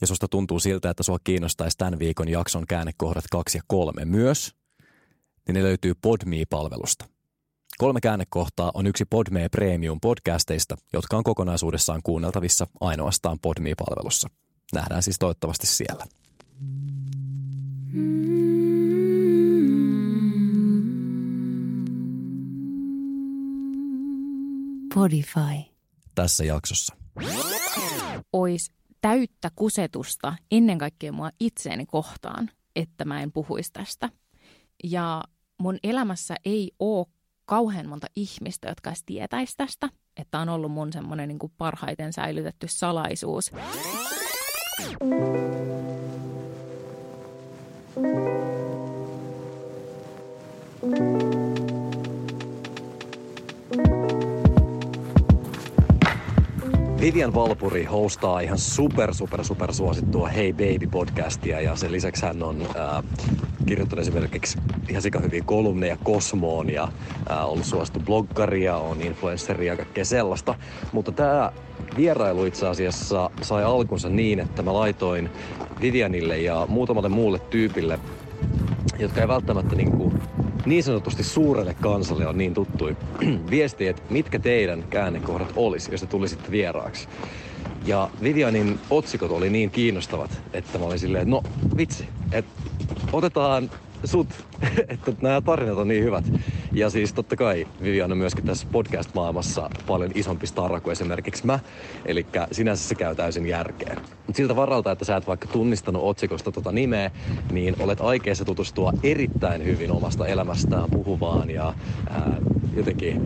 ja susta tuntuu siltä, että sua kiinnostaisi tämän viikon jakson käännekohdat kaksi ja kolme myös, niin ne löytyy Podme-palvelusta. Kolme käännekohtaa on yksi Podme Premium podcasteista, jotka on kokonaisuudessaan kuunneltavissa ainoastaan Podme-palvelussa. Nähdään siis toivottavasti siellä. Podify. Tässä jaksossa. Ois täyttä kusetusta ennen kaikkea mua itseäni kohtaan, että mä en puhuisi tästä. Ja mun elämässä ei ole kauhean monta ihmistä, jotka edes tietäisi tästä, että on ollut mun semmoinen niin parhaiten säilytetty salaisuus. Vivian Valpuri hostaa ihan super, super, super suosittua Hey Baby podcastia ja sen lisäksi hän on äh, kirjoittanut esimerkiksi ihan sika hyviä kolumneja Kosmoon ja äh, ollut suosittu bloggaria, on influenceria ja kaikkea sellaista. Mutta tämä vierailu itse asiassa sai alkunsa niin, että mä laitoin Vivianille ja muutamalle muulle tyypille jotka ei välttämättä niin, kuin, niin sanotusti suurelle kansalle on niin tuttui, viesti, että mitkä teidän käännekohdat olisi, jos te tulisitte vieraaksi. Ja Vivianin otsikot oli niin kiinnostavat, että mä olin silleen, no vitsi, että otetaan sut, että nämä tarinat on niin hyvät. Ja siis totta kai Vivian on myöskin tässä podcast-maailmassa paljon isompi starra kuin esimerkiksi mä. Eli sinänsä se käy täysin järkeen. Mutta siltä varalta, että sä et vaikka tunnistanut otsikosta tota nimeä, niin olet aikeessa tutustua erittäin hyvin omasta elämästään puhuvaan ja ää, jotenkin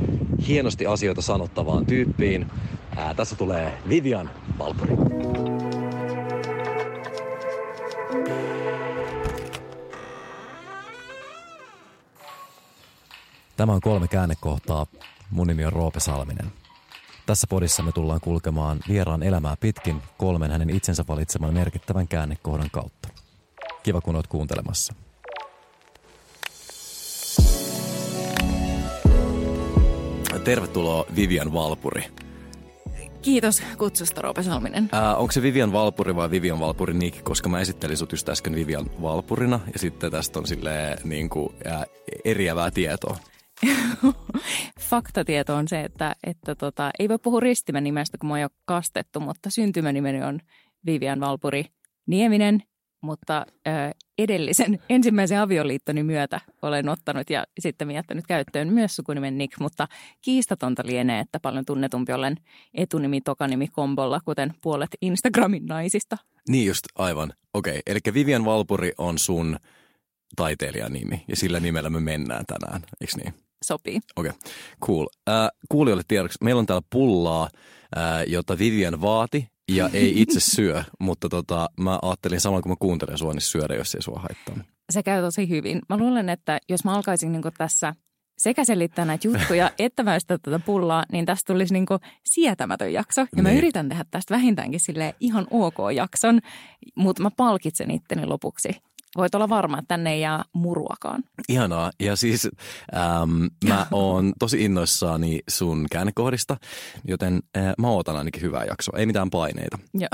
hienosti asioita sanottavaan tyyppiin. Ää, tässä tulee Vivian Valpuri. Tämä on kolme käännekohtaa. Mun nimi on Roope Salminen. Tässä podissa me tullaan kulkemaan vieraan elämää pitkin kolmen hänen itsensä valitseman merkittävän käännekohdan kautta. Kiva kun oot kuuntelemassa. Tervetuloa Vivian Valpuri. Kiitos kutsusta, Roope Salminen. Ää, onko se Vivian Valpuri vai Vivian Valpuri Nick? Koska mä esittelin sut just äsken Vivian Valpurina ja sitten tästä on silleen niin kuin, ää, eriävää tietoa. Faktatieto on se, että, että tota, ei voi puhua ristimän nimestä, kun mä oon jo kastettu, mutta syntymänimeni on Vivian Valpuri Nieminen, mutta ö, edellisen ensimmäisen avioliittoni myötä olen ottanut ja sitten jättänyt käyttöön myös sukunimen Nick, mutta kiistatonta lienee, että paljon tunnetumpi olen etunimi tokanimi kombolla, kuten puolet Instagramin naisista. Niin just, aivan. Okei, okay. eli Vivian Valpuri on sun taiteilijanimi ja sillä nimellä me mennään tänään, eikö niin? Sopii. Okei, okay. cool. Äh, kuulijoille tiedoksi, meillä on täällä pullaa, äh, jota Vivian vaati ja ei itse syö, mutta tota, mä ajattelin samoin kun mä kuuntelen sua, niin syödä, jos ei sua haittaa. Se käy tosi hyvin. Mä luulen, että jos mä alkaisin niin tässä sekä selittää näitä juttuja että väistää tätä pullaa, niin tästä tulisi niin sietämätön jakso. Ja niin. mä yritän tehdä tästä vähintäänkin sille ihan ok jakson, mutta mä palkitsen itteni lopuksi voit olla varma, että tänne ei jää muruakaan. Ihanaa. Ja siis ähm, mä oon tosi innoissani sun käännekohdista, joten äh, mä ootan ainakin hyvää jaksoa. Ei mitään paineita. Joo.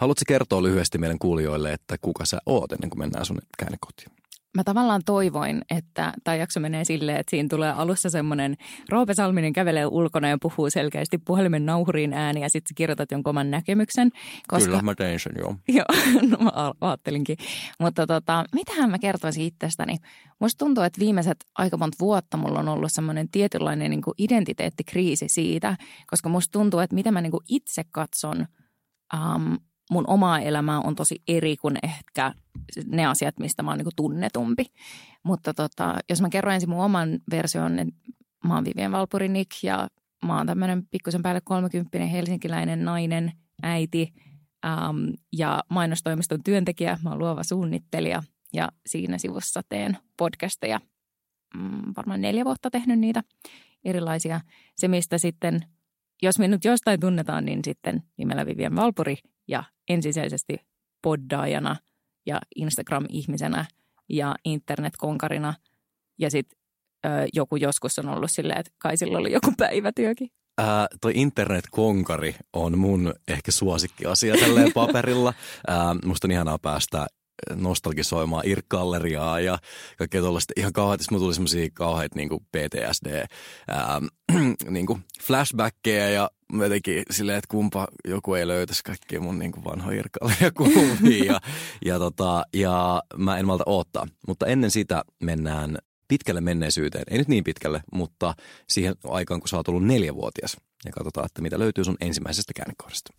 Haluatko kertoa lyhyesti meidän kuulijoille, että kuka sä oot ennen kuin mennään sun käännekohtiin? Mä tavallaan toivoin, että tämä jakso menee silleen, että siinä tulee alussa semmoinen Roope Salminen kävelee ulkona ja puhuu selkeästi puhelimen nauhuriin ääni ja sitten kirjoitat jonkun oman näkemyksen. Koska... Kyllä mä tein sen, joo. joo, no mä ajattelinkin. Mutta tota, mitähän mä kertoisin itsestäni? Musta tuntuu, että viimeiset aika monta vuotta mulla on ollut semmoinen tietynlainen niin kuin identiteettikriisi siitä, koska musta tuntuu, että mitä mä niin kuin itse katson um, mun omaa elämää on tosi eri kuin ehkä ne asiat, mistä mä oon niin tunnetumpi. Mutta tota, jos mä kerron ensin mun oman version, niin mä oon Vivien Valpurinik ja mä oon tämmöinen pikkusen päälle kolmekymppinen helsinkiläinen nainen, äiti äm, ja mainostoimiston työntekijä. Mä oon luova suunnittelija ja siinä sivussa teen podcasteja. Mm, varmaan neljä vuotta tehnyt niitä erilaisia. Se, mistä sitten, jos minut jostain tunnetaan, niin sitten nimellä Vivian Valpuri ja ensisijaisesti poddaajana ja Instagram-ihmisenä ja internetkonkarina. Ja sitten joku joskus on ollut silleen, että kai sillä oli joku päivätyökin. Ää, toi internetkonkari on mun ehkä suosikkiasia tälleen paperilla. Ää, musta on ihanaa päästä nostalgisoimaan IRC-galleriaa ja kaikkea tuollaista ihan kauheita. Mulla tuli semmoisia kauheita niin PTSD, ää, niin flashbackkejä ja jotenkin silleen, että kumpa joku ei löytäisi kaikkia mun niin vanhoja irc kuvia. ja, ja, tota, ja mä en malta odottaa. Mutta ennen sitä mennään pitkälle menneisyyteen. Ei nyt niin pitkälle, mutta siihen aikaan, kun sä oot ollut neljävuotias. Ja katsotaan, että mitä löytyy sun ensimmäisestä käännekohdasta.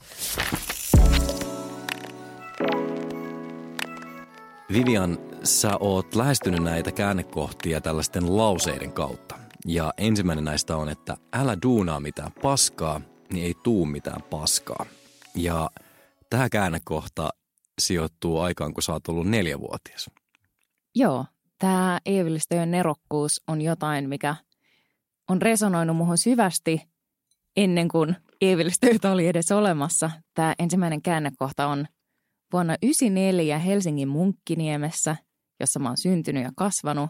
Vivian, sä oot lähestynyt näitä käännekohtia tällaisten lauseiden kautta. Ja ensimmäinen näistä on, että älä duunaa mitään paskaa, niin ei tuu mitään paskaa. Ja tämä käännekohta sijoittuu aikaan, kun sä oot ollut neljävuotias. Joo, tämä eevillistöjen nerokkuus on jotain, mikä on resonoinut muhun syvästi ennen kuin eevillistöitä oli edes olemassa. Tämä ensimmäinen käännekohta on vuonna 1994 Helsingin Munkkiniemessä, jossa mä oon syntynyt ja kasvanut.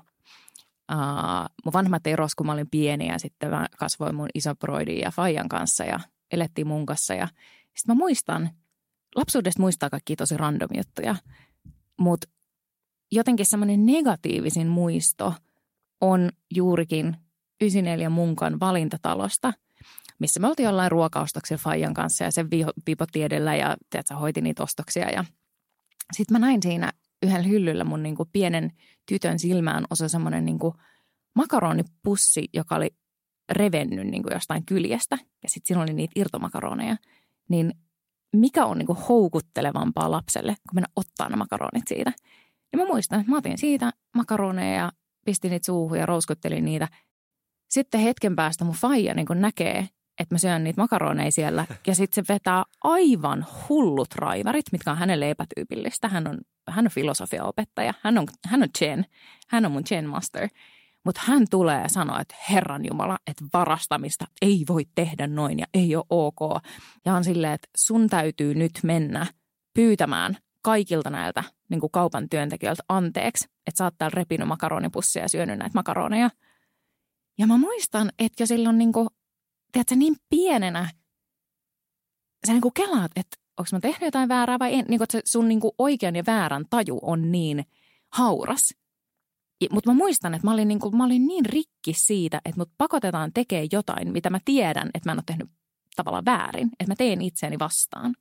Uh, mun vanhemmat eros, kun mä olin pieni ja sitten mä kasvoin mun isoproidin ja Fajan kanssa ja elettiin mun kanssa. Ja sitten mä muistan, lapsuudesta muistaa kaikki tosi random juttuja, mutta jotenkin semmoinen negatiivisin muisto on juurikin 94 munkan valintatalosta, missä me oltiin jollain ruokaustoksilla Fajan kanssa ja se pipotti edellä ja tiedätkö, hoiti niitä ostoksia. Ja sitten mä näin siinä yhdellä hyllyllä mun niin kuin pienen tytön silmään osa semmoinen niin kuin makaronipussi, joka oli revennyt niin kuin jostain kyljestä ja sitten siinä oli niitä irtomakaroneja. Niin mikä on niin kuin houkuttelevampaa lapselle, kun mennä ottaa nämä makaronit siitä – ja mä muistan, että mä otin siitä makaroneja ja pistin niitä suuhun ja rouskuttelin niitä. Sitten hetken päästä mun faija niin näkee, että mä syön niitä makaroneja siellä. Ja sitten se vetää aivan hullut raivarit, mitkä on hänelle epätyypillistä. Hän on, hän on filosofiaopettaja, hän on, hän on Chen, hän on mun Chen master. Mutta hän tulee ja sanoo, että Herran Jumala, että varastamista ei voi tehdä noin ja ei ole ok. Ja on silleen, että sun täytyy nyt mennä pyytämään kaikilta näiltä niin kuin kaupan työntekijöiltä anteeksi, että sä oot täällä repinyt makaronipussia ja syönyt näitä makaroneja. Ja mä muistan, että jo silloin niin kuin, tiedätkö, niin pienenä sä niin kuin kelaat, että onko mä tehnyt jotain väärää vai en. Niin kuin, että sun niin kuin oikean ja väärän taju on niin hauras. Mutta mä muistan, että mä olin, niin kuin, mä olin niin rikki siitä, että mut pakotetaan tekemään jotain, mitä mä tiedän, että mä en ole tehnyt tavallaan väärin. Että mä teen itseäni vastaan.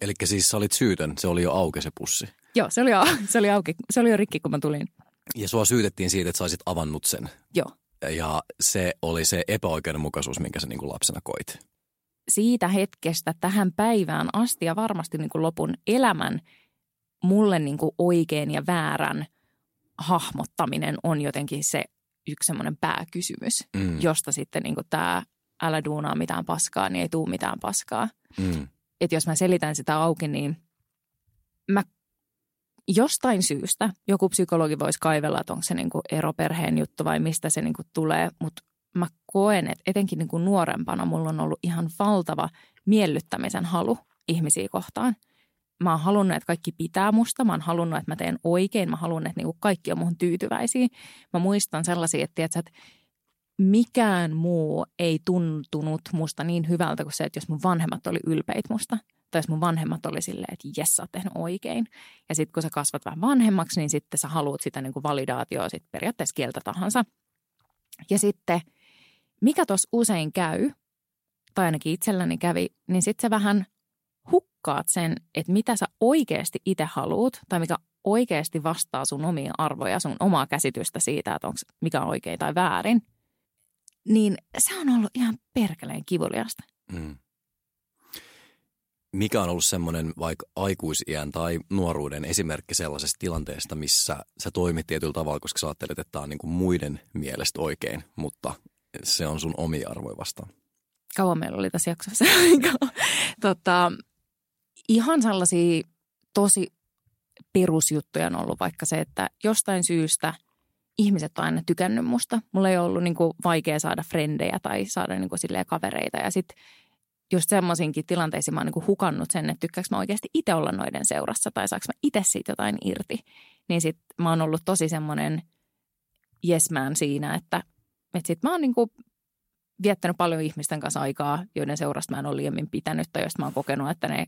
Eli siis sä olit syytön, se oli jo auki se pussi. Joo, se oli, jo, se oli auki. Se oli jo rikki, kun mä tulin. Ja sua syytettiin siitä, että sä olisit avannut sen. Joo. Ja se oli se epäoikeudenmukaisuus, minkä sä niin kuin lapsena koit. Siitä hetkestä tähän päivään asti ja varmasti niin kuin lopun elämän mulle niin kuin oikein ja väärän hahmottaminen on jotenkin se yksi semmoinen pääkysymys, mm. josta sitten niin tämä älä duunaa mitään paskaa, niin ei tuu mitään paskaa. Mm että jos mä selitän sitä auki, niin mä jostain syystä, joku psykologi voisi kaivella, että onko se niin eroperheen juttu vai mistä se niin tulee, mutta mä koen, että etenkin niin nuorempana mulla on ollut ihan valtava miellyttämisen halu ihmisiä kohtaan. Mä oon halunnut, että kaikki pitää musta. Mä oon halunnut, että mä teen oikein. Mä haluan, että niinku kaikki on muhun tyytyväisiä. Mä muistan sellaisia, että, tiedätkö, että mikään muu ei tuntunut musta niin hyvältä kuin se, että jos mun vanhemmat oli ylpeitä musta. Tai jos mun vanhemmat oli silleen, että jes, sä oot tehnyt oikein. Ja sitten kun sä kasvat vähän vanhemmaksi, niin sitten sä haluat sitä niin kuin validaatioa sit periaatteessa kieltä tahansa. Ja sitten, mikä tuossa usein käy, tai ainakin itselläni kävi, niin sitten sä vähän hukkaat sen, että mitä sä oikeasti itse haluut, tai mikä oikeasti vastaa sun omia arvoja, sun omaa käsitystä siitä, että onko mikä on oikein tai väärin – niin se on ollut ihan perkeleen kivuliasta. Mm. Mikä on ollut semmoinen vaikka aikuisiän tai nuoruuden esimerkki sellaisesta tilanteesta, missä sä toimit tietyllä tavalla, koska sä ajattelet, että tämä on niin kuin muiden mielestä oikein, mutta se on sun omia arvoja vastaan? Kauan meillä oli tässä jaksossa tota, ihan sellaisia tosi perusjuttuja on ollut vaikka se, että jostain syystä ihmiset on aina tykännyt musta. Mulla ei ollut niin kuin vaikea saada frendejä tai saada niin kuin kavereita ja sitten just semmoisinkin tilanteisiin mä oon niin hukannut sen, että tykkääkö mä oikeasti itse olla noiden seurassa tai saanko mä itse siitä jotain irti. Niin sit mä oon ollut tosi semmoinen yes man siinä, että, että sit mä oon niin kuin viettänyt paljon ihmisten kanssa aikaa, joiden seurasta mä en ole liiemmin pitänyt tai josta mä oon kokenut, että ne,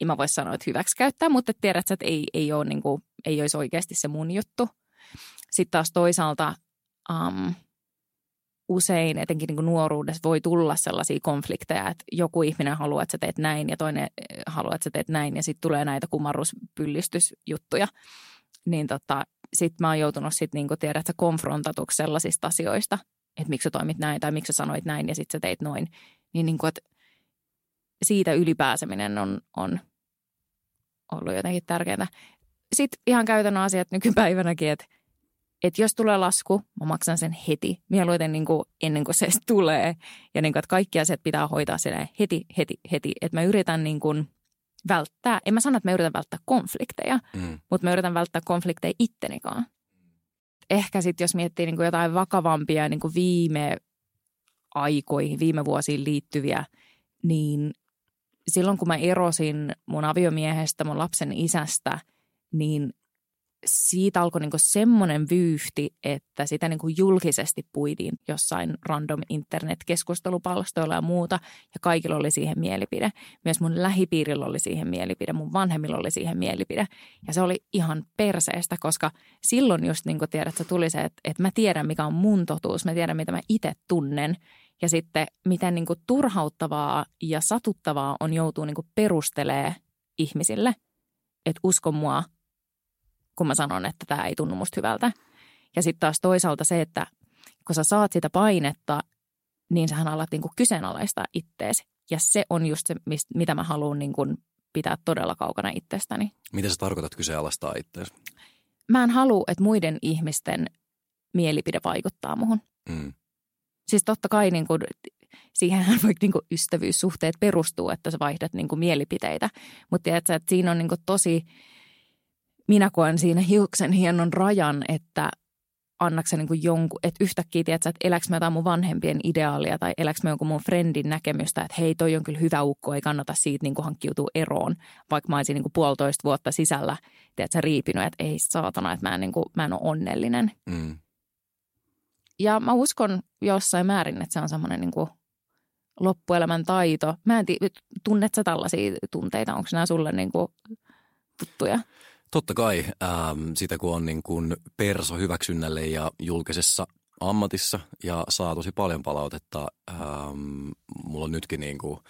en mä voisi sanoa, että hyväksi käyttää, mutta tiedät että ei, ei, ole niin kuin, ei olisi oikeasti se mun juttu. Sitten taas toisaalta um, usein, etenkin niin kuin nuoruudessa, voi tulla sellaisia konflikteja, että joku ihminen haluaa, että sä teet näin ja toinen eh, haluaa, että sä teet näin ja sitten tulee näitä kumarruspyllistysjuttuja. Niin tota, sitten mä oon joutunut sitten niin tiedät, että konfrontatuksi sellaisista asioista, että miksi sä toimit näin tai miksi sä sanoit näin ja sitten sä teit noin. Niin, niin kuin, että siitä ylipääseminen on, on ollut jotenkin tärkeää. Sitten ihan käytännön asiat nykypäivänäkin, että – että jos tulee lasku, mä maksan sen heti, mieluiten niin kuin ennen kuin se tulee. Ja niin kuin, että kaikki asiat pitää hoitaa silleen heti, heti, heti. Että mä yritän niin kuin välttää, en mä sano, että mä yritän välttää konflikteja, mm. mutta mä yritän välttää konflikteja ittenikaan. Ehkä sitten jos miettii niin kuin jotain vakavampia niin kuin viime aikoihin, viime vuosiin liittyviä, niin silloin kun mä erosin mun aviomiehestä, mun lapsen isästä, niin siitä alkoi niinku semmoinen vyyhti, että sitä niinku julkisesti puitiin jossain random internet-keskustelupalstoilla ja muuta, ja kaikilla oli siihen mielipide. Myös mun lähipiirillä oli siihen mielipide, mun vanhemmilla oli siihen mielipide. Ja se oli ihan perseestä, koska silloin just niin kuin tiedät, että tuli se, että, että mä tiedän mikä on mun totuus, mä tiedän mitä mä itse tunnen, ja sitten miten niin kuin turhauttavaa ja satuttavaa on joutuu niin kuin perustelee ihmisille, että usko mua – kun mä sanon, että tämä ei tunnu musta hyvältä. Ja sitten taas toisaalta se, että kun sä saat sitä painetta, niin sähän alat niinku kyseenalaistaa itteesi. Ja se on just se, mitä mä haluan niinku pitää todella kaukana itsestäni. Mitä sä tarkoitat kyseenalaistaa itteesi? Mä en halua, että muiden ihmisten mielipide vaikuttaa muhun. Mm. Siis totta kai niin kuin, siihenhän vaikka niin kuin ystävyyssuhteet perustuu, että sä vaihdat niin kuin mielipiteitä. Mutta tiedätkö, että siinä on niin kuin tosi minä koen siinä hiuksen hienon rajan, että annaksen niin kuin jonkun, että yhtäkkiä tiedät, että eläks mä jotain mun vanhempien ideaalia tai eläks mä jonkun mun friendin näkemystä, että hei toi on kyllä hyvä ukko, ei kannata siitä niin kuin hankkiutua eroon, vaikka mä olisin niin kuin puolitoista vuotta sisällä, tiedät sä riipinyt, että ei saatana, että mä en, niin kuin, mä en ole onnellinen. Mm. Ja mä uskon jossain määrin, että se on semmoinen niin kuin loppuelämän taito. Mä en tiedä, tunnet sä tällaisia tunteita, onko nämä sulle niin kuin tuttuja? Totta kai ähm, sitä kun on niin kuin perso hyväksynnälle ja julkisessa ammatissa ja saa tosi paljon palautetta. Ähm, mulla on nytkin niin kuin,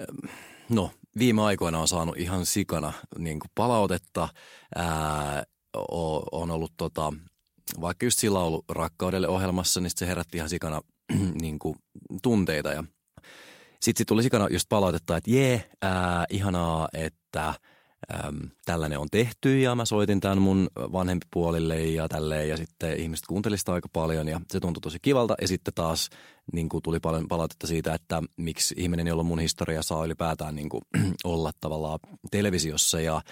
ähm, no viime aikoina on saanut ihan sikana niin kuin palautetta. Ää, on ollut tota, vaikka just sillä ollut rakkaudelle ohjelmassa, niin se herätti ihan sikana niin kuin, tunteita ja sitten sit tuli sikana just palautetta, että jee, ää, ihanaa, että – äm, tällainen on tehty ja mä soitin tämän mun vanhempipuolille ja tälleen ja sitten ihmiset kuuntelivat sitä aika paljon ja se tuntui tosi kivalta ja sitten taas niin kuin tuli paljon palautetta siitä, että miksi ihminen, jolla mun historia saa ylipäätään niin kuin, olla tavallaan televisiossa ja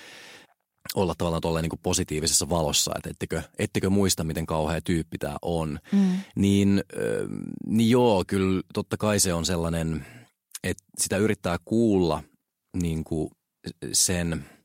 olla tavallaan tuolla niin positiivisessa valossa, että ettekö, ettekö muista, miten kauhea tyyppi tämä on. Mm. Niin, äh, niin joo, kyllä totta kai se on sellainen, että sitä yrittää kuulla niin kuin sen –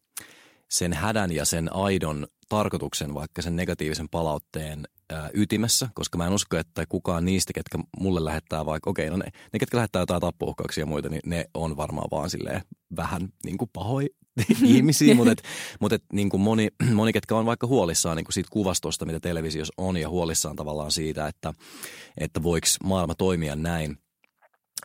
sen hädän ja sen aidon tarkoituksen, vaikka sen negatiivisen palautteen ää, ytimessä, koska mä en usko, että kukaan niistä, ketkä mulle lähettää vaikka, okei, no ne, ne ketkä lähettää jotain tappouhkauksia ja muita, niin ne on varmaan vaan silleen vähän niin kuin pahoi ihmisiä, mutta, et, mutta et, niin kuin moni, moni, ketkä on vaikka huolissaan niin kuin siitä kuvastosta, mitä televisiossa on ja huolissaan tavallaan siitä, että, että voiko maailma toimia näin,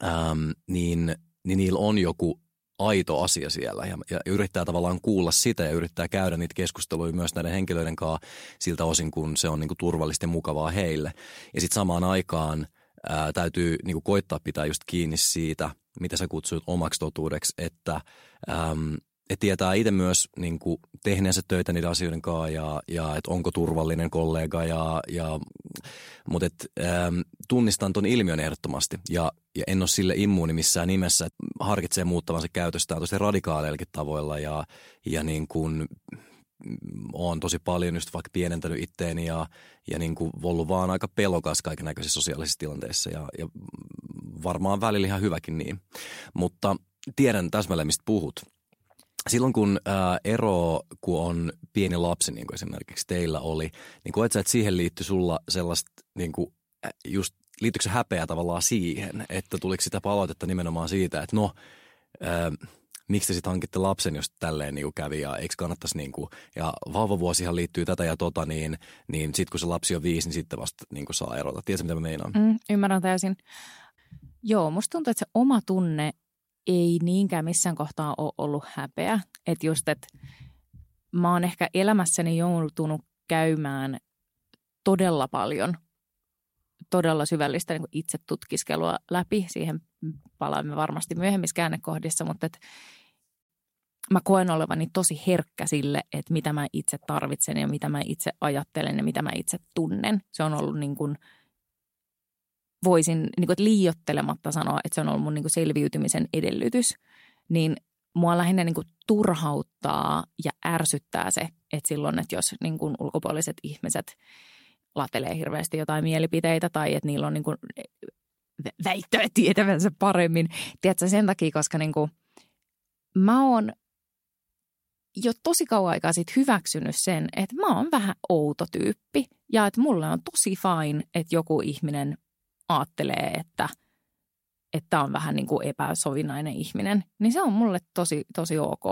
äm, niin, niin niillä on joku aito asia siellä ja, ja yrittää tavallaan kuulla sitä ja yrittää käydä niitä keskusteluja myös näiden henkilöiden kanssa siltä osin, kun se on niin kuin turvallista ja mukavaa heille. Ja sitten samaan aikaan ää, täytyy niin kuin koittaa pitää just kiinni siitä, mitä sä kutsut omaksi totuudeksi, että äm, et tietää itse myös niin kuin, tehneensä töitä niiden asioiden kanssa ja, ja että onko turvallinen kollega. Ja, ja, mutta et, ähm, tunnistan tuon ilmiön ehdottomasti ja, ja en ole sille immuuni missään nimessä, että harkitsee muuttavansa käytöstään tosi radikaaleillakin tavoilla ja, ja niin kuin oon tosi paljon just vaikka pienentänyt itteeni ja, ja niin kuin ollut vaan aika pelokas kaiken näköisissä sosiaalisissa tilanteissa ja, ja varmaan välillä ihan hyväkin niin. Mutta tiedän täsmälleen, mistä puhut. Silloin kun ää, ero, kun on pieni lapsi, niin kuin esimerkiksi teillä oli, niin koet sä, että siihen liittyy sulla sellaista niin kuin, just liittyykö se häpeä tavallaan siihen, että tuliko sitä palautetta nimenomaan siitä, että no, ää, miksi te sitten hankitte lapsen, jos tälleen niin kävi ja eikö kannattaisi niin kuin, ja vauvavuosihan liittyy tätä ja tota, niin, niin sitten kun se lapsi on viisi, niin sitten vasta niin kuin saa erota. Tiedätkö, mitä mä meinaan? Mm, ymmärrän täysin. Joo, musta tuntuu, että se oma tunne ei niinkään missään kohtaa ole ollut häpeä. Että just, että mä oon ehkä elämässäni joutunut käymään todella paljon – todella syvällistä niin itse tutkiskelua läpi. Siihen palaamme varmasti myöhemmissä käännekohdissa, mutta et mä koen olevani tosi herkkä sille, että mitä mä itse tarvitsen ja mitä mä itse ajattelen ja mitä mä itse tunnen. Se on ollut niin kuin, voisin niin kuin, liiottelematta sanoa, että se on ollut mun niin kuin selviytymisen edellytys. Niin mua lähinnä niin kuin turhauttaa ja ärsyttää se, että silloin, että jos niin kuin ulkopuoliset ihmiset – latelee hirveästi jotain mielipiteitä tai että niillä on niin väittävät tietävänsä paremmin. Tiedätkö sen takia, koska niin kuin mä oon jo tosi kauan aikaa sitten hyväksynyt sen, että mä oon vähän outo tyyppi ja että mulle on tosi fine, että joku ihminen ajattelee, että että on vähän niin kuin epäsovinainen ihminen, niin se on mulle tosi, tosi ok.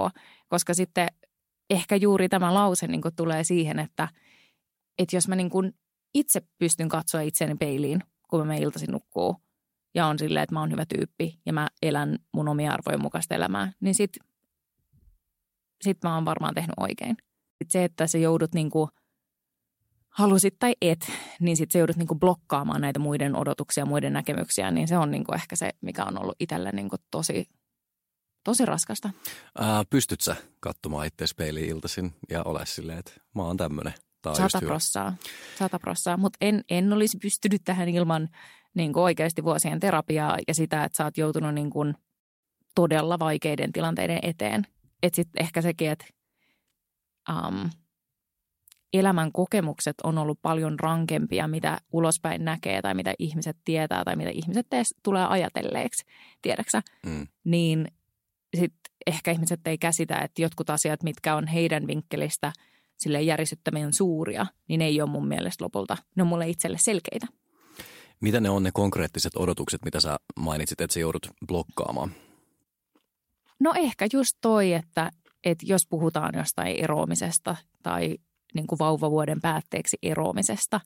Koska sitten ehkä juuri tämä lause niin kuin tulee siihen, että, että jos mä niin kuin itse pystyn katsoa itseäni peiliin, kun mä menen iltaisin nukkuu ja on silleen, että mä oon hyvä tyyppi ja mä elän mun omia arvojen mukaista elämää, niin sit, sit mä oon varmaan tehnyt oikein. Sit se, että sä joudut niinku, halusit tai et, niin sit sä joudut niinku blokkaamaan näitä muiden odotuksia, muiden näkemyksiä, niin se on niinku ehkä se, mikä on ollut itselle niinku tosi, tosi raskasta. Ää, pystyt sä katsomaan itse peiliin iltaisin ja ole silleen, että mä oon tämmönen? Sata prossaa, sata prossaa. Mutta en, en olisi pystynyt tähän ilman niin oikeasti vuosien terapiaa ja sitä, että sä oot joutunut niin kuin todella vaikeiden tilanteiden eteen. Että sitten ehkä sekin, että um, elämän kokemukset on ollut paljon rankempia, mitä ulospäin näkee tai mitä ihmiset tietää tai mitä ihmiset tees, tulee ajatelleeksi, tiedäksä. Mm. Niin sitten ehkä ihmiset ei käsitä, että jotkut asiat, mitkä on heidän vinkkelistä – sille järisyttävän suuria, niin ei ole mun mielestä lopulta, ne on mulle itselle selkeitä. Mitä ne on ne konkreettiset odotukset, mitä sä mainitsit, että sä joudut blokkaamaan? No ehkä just toi, että, että jos puhutaan jostain eroamisesta tai niin kuin vauvavuoden päätteeksi eroamisesta,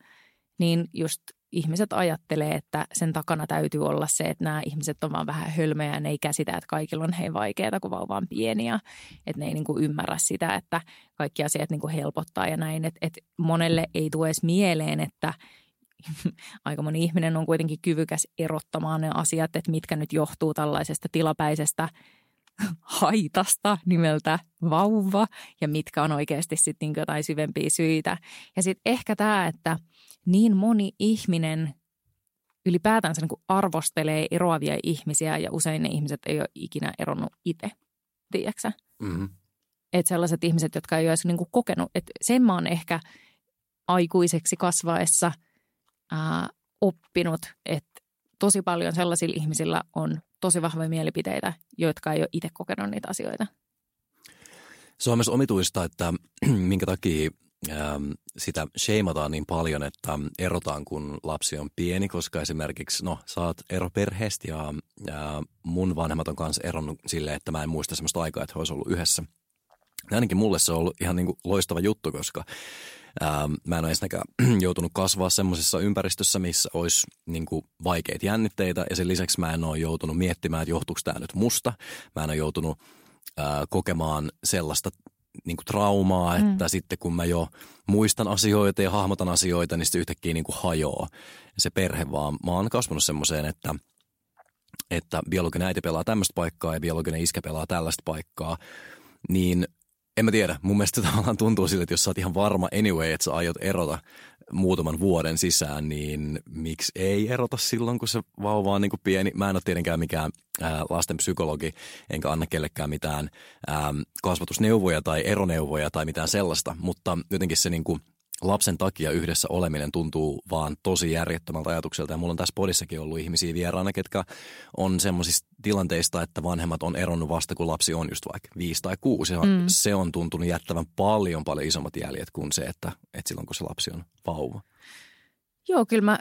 niin just ihmiset ajattelee, että sen takana täytyy olla se, että nämä ihmiset on vaan vähän hölmöjä ja ne ei käsitä, että kaikilla on hei vaikeaa, kun vauva on pieni ja että ne ei niin kuin ymmärrä sitä, että kaikki asiat niin kuin helpottaa ja näin. Että, että monelle ei tule edes mieleen, että aika moni ihminen on kuitenkin kyvykäs erottamaan ne asiat, että mitkä nyt johtuu tällaisesta tilapäisestä haitasta nimeltä vauva ja mitkä on oikeasti sitten niin jotain syvempiä syitä. Ja sitten ehkä tämä, että – niin moni ihminen ylipäätänsä niin arvostelee eroavia ihmisiä ja usein ne ihmiset ei ole ikinä eronnut itse, tiedätkö mm-hmm. Että sellaiset ihmiset, jotka ei ole edes niin kokenut, että sen mä oon ehkä aikuiseksi kasvaessa ää, oppinut, että tosi paljon sellaisilla ihmisillä on tosi vahvoja mielipiteitä, jotka ei ole itse kokenut niitä asioita. Se on myös omituista, että minkä takia Ähm, sitä sheimataan niin paljon, että erotaan kun lapsi on pieni, koska esimerkiksi, no sä oot eroperheestä ja, ja mun vanhemmat on kanssa eronnut silleen, että mä en muista sellaista aikaa, että he olisi ollut yhdessä. Ja ainakin mulle se on ollut ihan niin kuin loistava juttu, koska ää, ähm, mä en ole ensinnäkään joutunut kasvaa semmoisessa ympäristössä, missä olisi niin kuin vaikeita jännitteitä ja sen lisäksi mä en ole joutunut miettimään, että johtuuko tämä nyt musta. Mä en ole joutunut ää, kokemaan sellaista niin kuin traumaa, mm. että sitten kun mä jo muistan asioita ja hahmotan asioita, niin sitten yhtäkkiä niin kuin hajoaa se perhe, vaan mä oon kasvanut semmoiseen, että, että biologinen äiti pelaa tämmöistä paikkaa ja biologinen iskä pelaa tällaista paikkaa, niin en mä tiedä. Mun mielestä tavallaan tuntuu sille, että jos sä oot ihan varma anyway, että sä aiot erota muutaman vuoden sisään, niin miksi ei erota silloin, kun se vauva on niin kuin pieni? Mä en ole tietenkään mikään ää, lasten psykologi, enkä anna kellekään mitään ää, kasvatusneuvoja tai eroneuvoja tai mitään sellaista, mutta jotenkin se niin kuin lapsen takia yhdessä oleminen tuntuu vaan tosi järjettömältä ajatukselta. Ja mulla on tässä podissakin ollut ihmisiä vieraana, ketkä on semmoisista tilanteista, että vanhemmat on eronnut vasta, kun lapsi on just vaikka viisi tai kuusi. Mm. Se on tuntunut jättävän paljon, paljon isommat jäljet kuin se, että, että silloin kun se lapsi on vauva. Joo, kyllä mä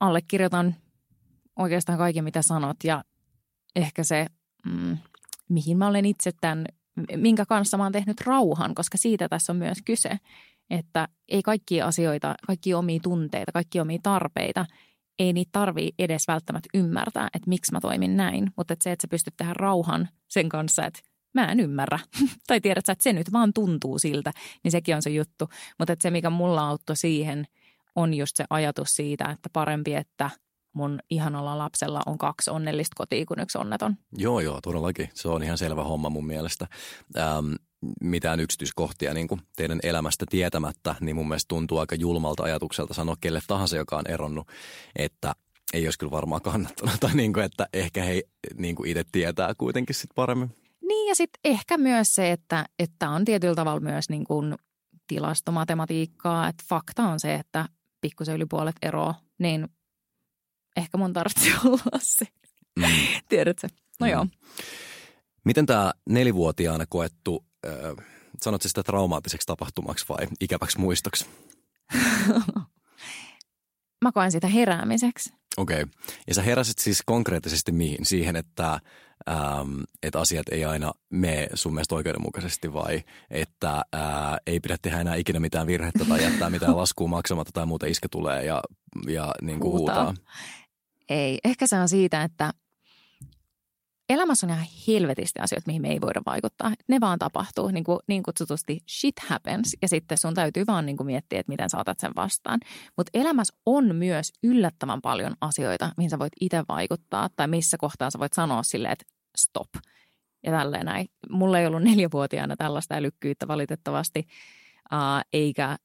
allekirjoitan oikeastaan kaiken, mitä sanot. Ja ehkä se, mm, mihin mä olen itse tämän, minkä kanssa mä oon tehnyt rauhan, koska siitä tässä on myös kyse – että ei kaikkia asioita, kaikki omia tunteita, kaikki omia tarpeita, ei niitä tarvii edes välttämättä ymmärtää, että miksi mä toimin näin. Mutta että se, että sä pystyt tähän rauhan sen kanssa, että mä en ymmärrä. tai tiedät sä, että se nyt vaan tuntuu siltä, niin sekin on se juttu. Mutta että se, mikä mulla auttoi siihen, on just se ajatus siitä, että parempi, että mun ihanalla lapsella on kaksi onnellista kotia kuin yksi onneton. Joo, joo, todellakin. Se on ihan selvä homma mun mielestä. Ähm, mitään yksityiskohtia niin kuin teidän elämästä tietämättä, niin mun mielestä tuntuu aika julmalta ajatukselta sanoa kelle tahansa, joka on eronnut, että ei olisi kyllä varmaan kannattanut. Tai niin kuin, että ehkä he niin kuin itse tietää kuitenkin sitten paremmin. Niin ja sitten ehkä myös se, että, että on tietyllä tavalla myös niin kuin tilastomatematiikkaa, että fakta on se, että pikkusen yli puolet eroa, niin ehkä mun tarvitsee olla se. Mm. Tiedätkö? No mm. joo. Miten tämä nelivuotiaana koettu äh, sanotko sitä traumaattiseksi tapahtumaksi vai ikäväksi muistoksi? Mä koen sitä heräämiseksi. Okei. Okay. Ja sä heräsit siis konkreettisesti mihin? Siihen, että, ähm, että asiat ei aina mene sun mielestä oikeudenmukaisesti vai että äh, ei pidä tehdä enää ikinä mitään virhettä tai jättää mitään laskua maksamatta tai muuta iske tulee ja, ja niin kuin huutaa. huutaa. Ei. Ehkä se on siitä, että elämässä on ihan helvetisti asioita, mihin me ei voida vaikuttaa. Ne vaan tapahtuu, niin, kuin, niin kutsutusti shit happens, ja sitten sun täytyy vaan niin kuin miettiä, että miten saatat sen vastaan. Mutta elämässä on myös yllättävän paljon asioita, mihin sä voit itse vaikuttaa, tai missä kohtaa sä voit sanoa silleen, että stop. Ja tälleen näin. Mulla ei ollut neljävuotiaana tällaista älykkyyttä valitettavasti, uh, eikä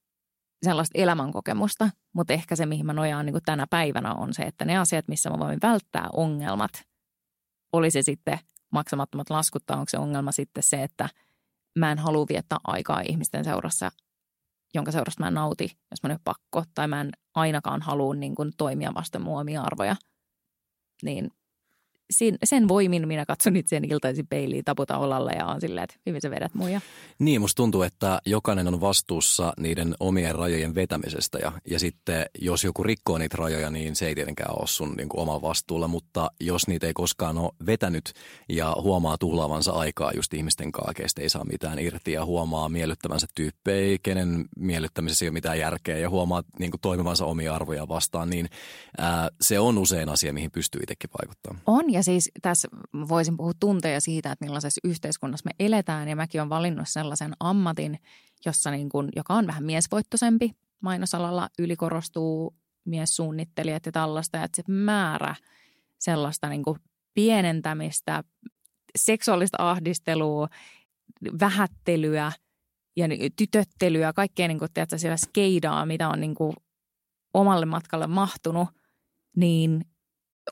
sellaista elämänkokemusta, mutta ehkä se, mihin mä nojaan niin tänä päivänä on se, että ne asiat, missä mä voin välttää ongelmat – oli se sitten maksamattomat laskut tai onko se ongelma sitten se, että mä en halua viettää aikaa ihmisten seurassa, jonka seurasta mä nauti, jos mä nyt pakko, tai mä en ainakaan halua niin toimia vasten mua omia arvoja, niin sen, sen voimin minä katson itseäni iltaisin peiliin, taputa olalle ja on silleen, että hyvin sä vedät muja. Niin, musta tuntuu, että jokainen on vastuussa niiden omien rajojen vetämisestä ja, ja sitten jos joku rikkoo niitä rajoja, niin se ei tietenkään ole sun niin kuin oma vastuulla, mutta jos niitä ei koskaan ole vetänyt ja huomaa tuhlaavansa aikaa just ihmisten kanssa, ei saa mitään irti ja huomaa miellyttävänsä tyyppejä, kenen miellyttämisessä ei ole mitään järkeä ja huomaa niin kuin toimivansa omia arvoja vastaan, niin ää, se on usein asia, mihin pystyy itsekin vaikuttamaan. On ja siis tässä voisin puhua tunteja siitä, että millaisessa yhteiskunnassa me eletään. Ja mäkin olen valinnut sellaisen ammatin, jossa niin kuin, joka on vähän miesvoittoisempi. Mainosalalla ylikorostuu miessuunnittelijat ja tällaista. Että se määrä sellaista niin kuin pienentämistä, seksuaalista ahdistelua, vähättelyä ja tytöttelyä, kaikkea niin kuin, tiedätkö, siellä skeidaa, mitä on niin kuin omalle matkalle mahtunut, niin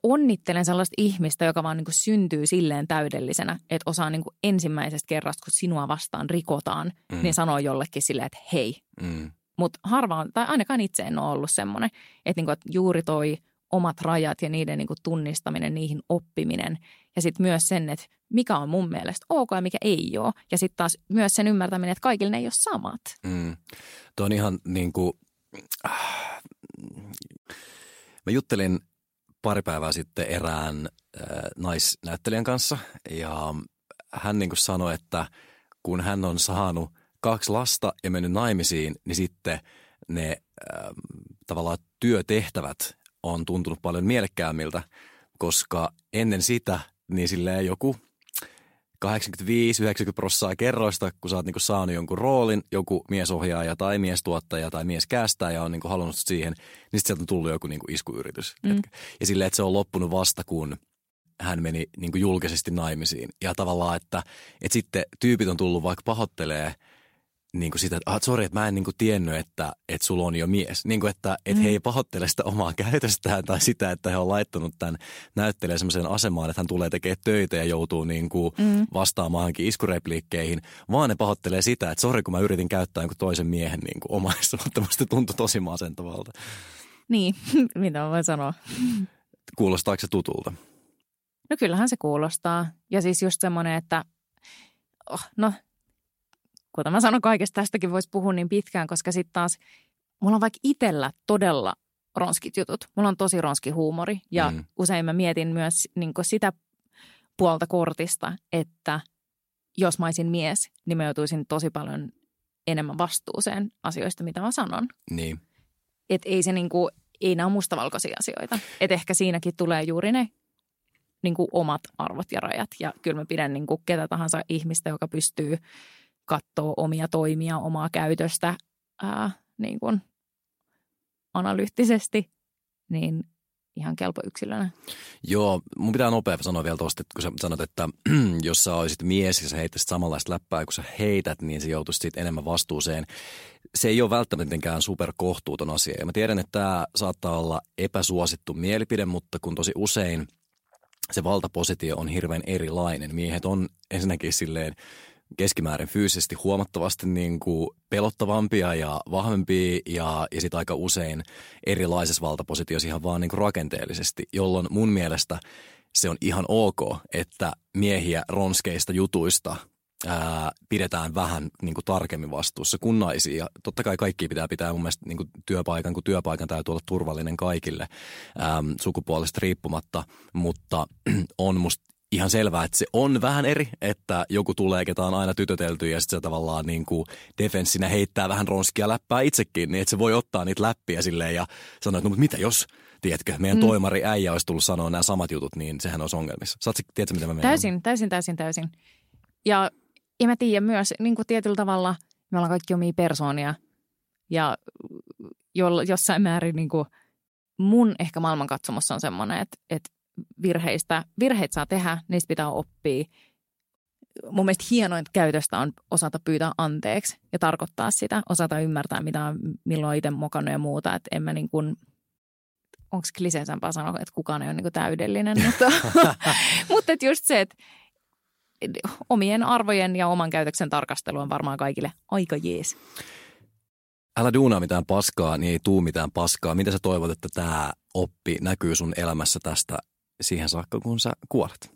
onnittelen sellaista ihmistä, joka vaan niin kuin syntyy silleen täydellisenä, että osaa niin kuin ensimmäisestä kerrasta, kun sinua vastaan rikotaan, mm. niin sanoo jollekin silleen, että hei. Mm. Mutta harvaan, tai ainakaan itse en ole ollut semmoinen, että, niin kuin, että juuri toi omat rajat ja niiden niin kuin tunnistaminen, niihin oppiminen. Ja sitten myös sen, että mikä on mun mielestä ok ja mikä ei ole. Ja sitten taas myös sen ymmärtäminen, että kaikille ne ei ole samat. Mm. Tuo on ihan niin kuin, äh, mä juttelin pari päivää sitten erään äh, naisnäyttelijän kanssa. Ja hän niin kuin sanoi, että kun hän on saanut kaksi lasta ja mennyt naimisiin, niin sitten ne äh, tavallaan työtehtävät on tuntunut paljon mielekkäämmiltä, koska ennen sitä niin silleen joku 85-90 prosenttia kerroista, kun sä oot niinku saanut jonkun roolin, joku miesohjaaja tai miestuottaja tai ja on niinku halunnut siihen, niin sitten sieltä on tullut joku niinku iskuyritys. Mm. Ja silleen, että se on loppunut vasta, kun hän meni niinku julkisesti naimisiin. Ja tavallaan, että, että sitten tyypit on tullut vaikka pahoittelee niin kuin sitä, että ah, sorry, että mä en niin kuin tiennyt, että, että sulla on jo mies. Niin kuin, että, että mm. he ei pahoittele sitä omaa käytöstään tai sitä, että he on laittanut tämän näyttelijän sellaiseen asemaan, että hän tulee tekemään töitä ja joutuu niin kuin mm. vastaamaankin iskurepliikkeihin, vaan ne pahoittelee sitä, että sorry, kun mä yritin käyttää jonkun toisen miehen niin kuin omaisuutta, musta tuntui tosi masentavalta. Niin, mitä mä voin sanoa. Kuulostaako se tutulta? No kyllähän se kuulostaa. Ja siis just semmoinen, että oh, no kuten mä sanon kaikesta tästäkin voisi puhua niin pitkään, koska sitten taas mulla on vaikka itsellä todella ronskit jutut. Mulla on tosi ronski huumori ja mm. usein mä mietin myös niin sitä puolta kortista, että jos mä olisin mies, niin mä joutuisin tosi paljon enemmän vastuuseen asioista, mitä mä sanon. Niin. Et ei se niin kuin, ei nämä ole mustavalkoisia asioita. Et ehkä siinäkin tulee juuri ne niin kuin omat arvot ja rajat. Ja kyllä mä pidän niin kuin ketä tahansa ihmistä, joka pystyy – katsoa omia toimia, omaa käytöstä ää, niin kuin analyyttisesti, niin ihan kelpo yksilönä. Joo, mun pitää nopea sanoa vielä tuosta, että kun sä sanot, että jos sä olisit mies ja sä heittäisit samanlaista läppää, kun sä heität, niin se joutuisi siitä enemmän vastuuseen. Se ei ole välttämättä superkohtuuton asia. Ja mä tiedän, että tämä saattaa olla epäsuosittu mielipide, mutta kun tosi usein se valtapositio on hirveän erilainen. Miehet on ensinnäkin silleen keskimäärin fyysisesti huomattavasti niin kuin pelottavampia ja vahvempia ja, ja sitten aika usein erilaisessa valtapositiossa ihan vaan niin kuin rakenteellisesti, jolloin mun mielestä se on ihan ok, että miehiä ronskeista jutuista ää, pidetään vähän niin kuin tarkemmin vastuussa kuin naisia. Ja totta kai kaikki pitää pitää mun mielestä niin kuin työpaikan, kun työpaikan täytyy olla turvallinen kaikille ää, sukupuolesta riippumatta, mutta on musta ihan selvää, että se on vähän eri, että joku tulee, ketä on aina tytötelty ja sitten se tavallaan niin kuin defenssinä heittää vähän ronskia läppää itsekin, niin että se voi ottaa niitä läppiä silleen ja sanoa, että no mutta mitä jos, tiedätkö, meidän mm. toimari äijä olisi tullut sanoa nämä samat jutut, niin sehän olisi ongelmissa. Saatko, tiedätkö, mitä mä menen? Täysin, täysin, täysin, täysin. Ja, ja mä tiedän myös niin kuin tietyllä tavalla, me ollaan kaikki omia persoonia ja jo, jossain määrin niin kuin mun ehkä maailmankatsomus on semmoinen, että, että virheistä, virheet saa tehdä, niistä pitää oppia. Mun mielestä hienointa käytöstä on osata pyytää anteeksi ja tarkoittaa sitä, osata ymmärtää, mitä on, milloin on itse mokannut ja muuta. Että en mä niin kuin, onko kliseisempää sanoa, että kukaan ei ole niin kuin täydellinen, mutta, mutta että just se, että omien arvojen ja oman käytöksen tarkastelu on varmaan kaikille aika jees. Älä duunaa mitään paskaa, niin ei tuu mitään paskaa. Mitä sä toivot, että tämä oppi näkyy sun elämässä tästä siihen saakka, kun sä kuolet?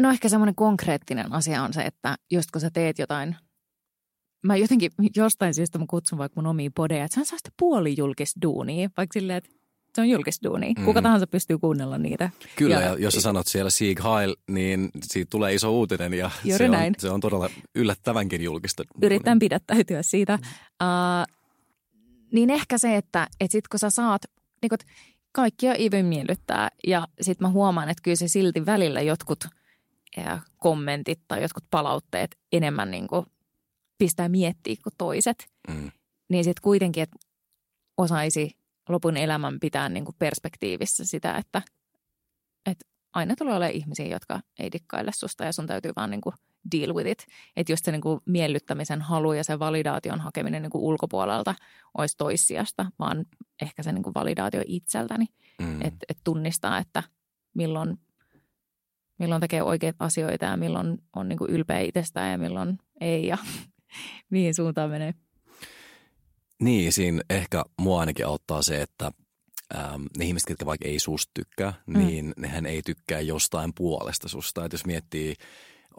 No ehkä semmoinen konkreettinen asia on se, että just kun sä teet jotain, mä jotenkin jostain syystä mä kutsun vaikka mun omiin podeja, että se on sitä puolijulkista duunia, vaikka silleen, että se on julkista duunia. Mm. Kuka tahansa pystyy kuunnella niitä. Kyllä, ja, ja jos sä sanot siellä Sieg Heil, niin siitä tulee iso uutinen ja se on, näin. se on todella yllättävänkin julkista. Yritän pidättäytyä siitä. Mm. Uh, niin ehkä se, että, että sit kun sä saat, niin kun, kaikkia Ive miellyttää ja sitten mä huomaan, että kyllä se silti välillä jotkut kommentit tai jotkut palautteet enemmän niin kuin pistää miettiä kuin toiset. Mm. Niin sitten kuitenkin, että osaisi lopun elämän pitää niin kuin perspektiivissä sitä, että, että aina tulee olemaan ihmisiä, jotka ei dikkaile susta ja sun täytyy vaan niin kuin deal with it. Että just se niin kuin miellyttämisen halu ja se validaation hakeminen niin kuin ulkopuolelta olisi toissijasta, vaan ehkä se niin kuin validaatio itseltäni. Mm. Että et tunnistaa, että milloin, milloin tekee oikeita asioita ja milloin on niin kuin ylpeä itsestään ja milloin ei ja mihin suuntaan menee. Niin, siinä ehkä mua ainakin auttaa se, että ähm, ne ihmiset, jotka vaikka ei susta tykkää, mm. niin nehän ei tykkää jostain puolesta susta. Että jos miettii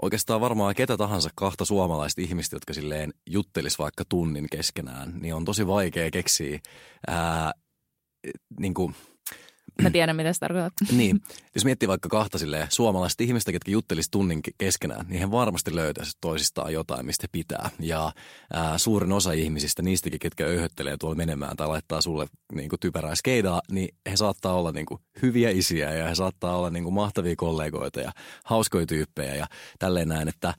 oikeastaan varmaan ketä tahansa kahta suomalaista ihmistä, jotka silleen juttelis vaikka tunnin keskenään, niin on tosi vaikea keksiä ää, niin kuin – Mä tiedän, mitä se tarkoittaa. Niin. Jos miettii vaikka kahta silleen, suomalaista ihmistä, jotka juttelisi tunnin keskenään, niin he varmasti löytäisi toisistaan jotain, mistä pitää. Ja ää, suurin osa ihmisistä, niistäkin, ketkä öyhöttelee tuolla menemään tai laittaa sulle niin kuin typerää skeidaa, niin he saattaa olla niin kuin hyviä isiä ja he saattaa olla niin kuin mahtavia kollegoita ja hauskoja tyyppejä ja tälleen näin, että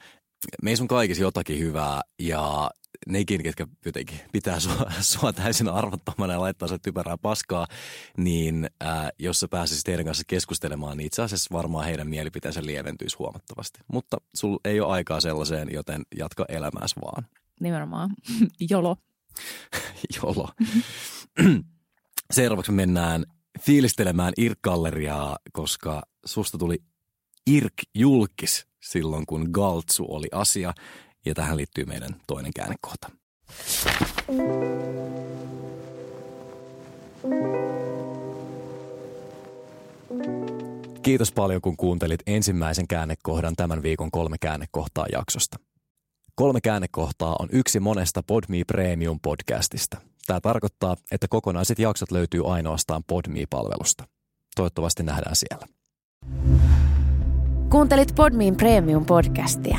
meissä on kaikissa jotakin hyvää ja nekin, ketkä jotenkin pitää sua, sua täysin arvottomana ja laittaa se typerää paskaa, niin ää, jos sä pääsisit heidän kanssa keskustelemaan, niin itse asiassa varmaan heidän mielipiteensä lieventyisi huomattavasti. Mutta sul ei ole aikaa sellaiseen, joten jatka elämääsi vaan. Nimenomaan. Jolo. Jolo. Seuraavaksi mennään fiilistelemään IRK-galleriaa, koska susta tuli IRK-julkis silloin, kun Galtsu oli asia. Ja tähän liittyy meidän toinen käännekohta. Kiitos paljon, kun kuuntelit ensimmäisen käännekohdan tämän viikon kolme käännekohtaa jaksosta. Kolme käännekohtaa on yksi monesta Podme Premium podcastista. Tämä tarkoittaa, että kokonaiset jaksot löytyy ainoastaan Podme-palvelusta. Toivottavasti nähdään siellä. Kuuntelit Podmein Premium podcastia.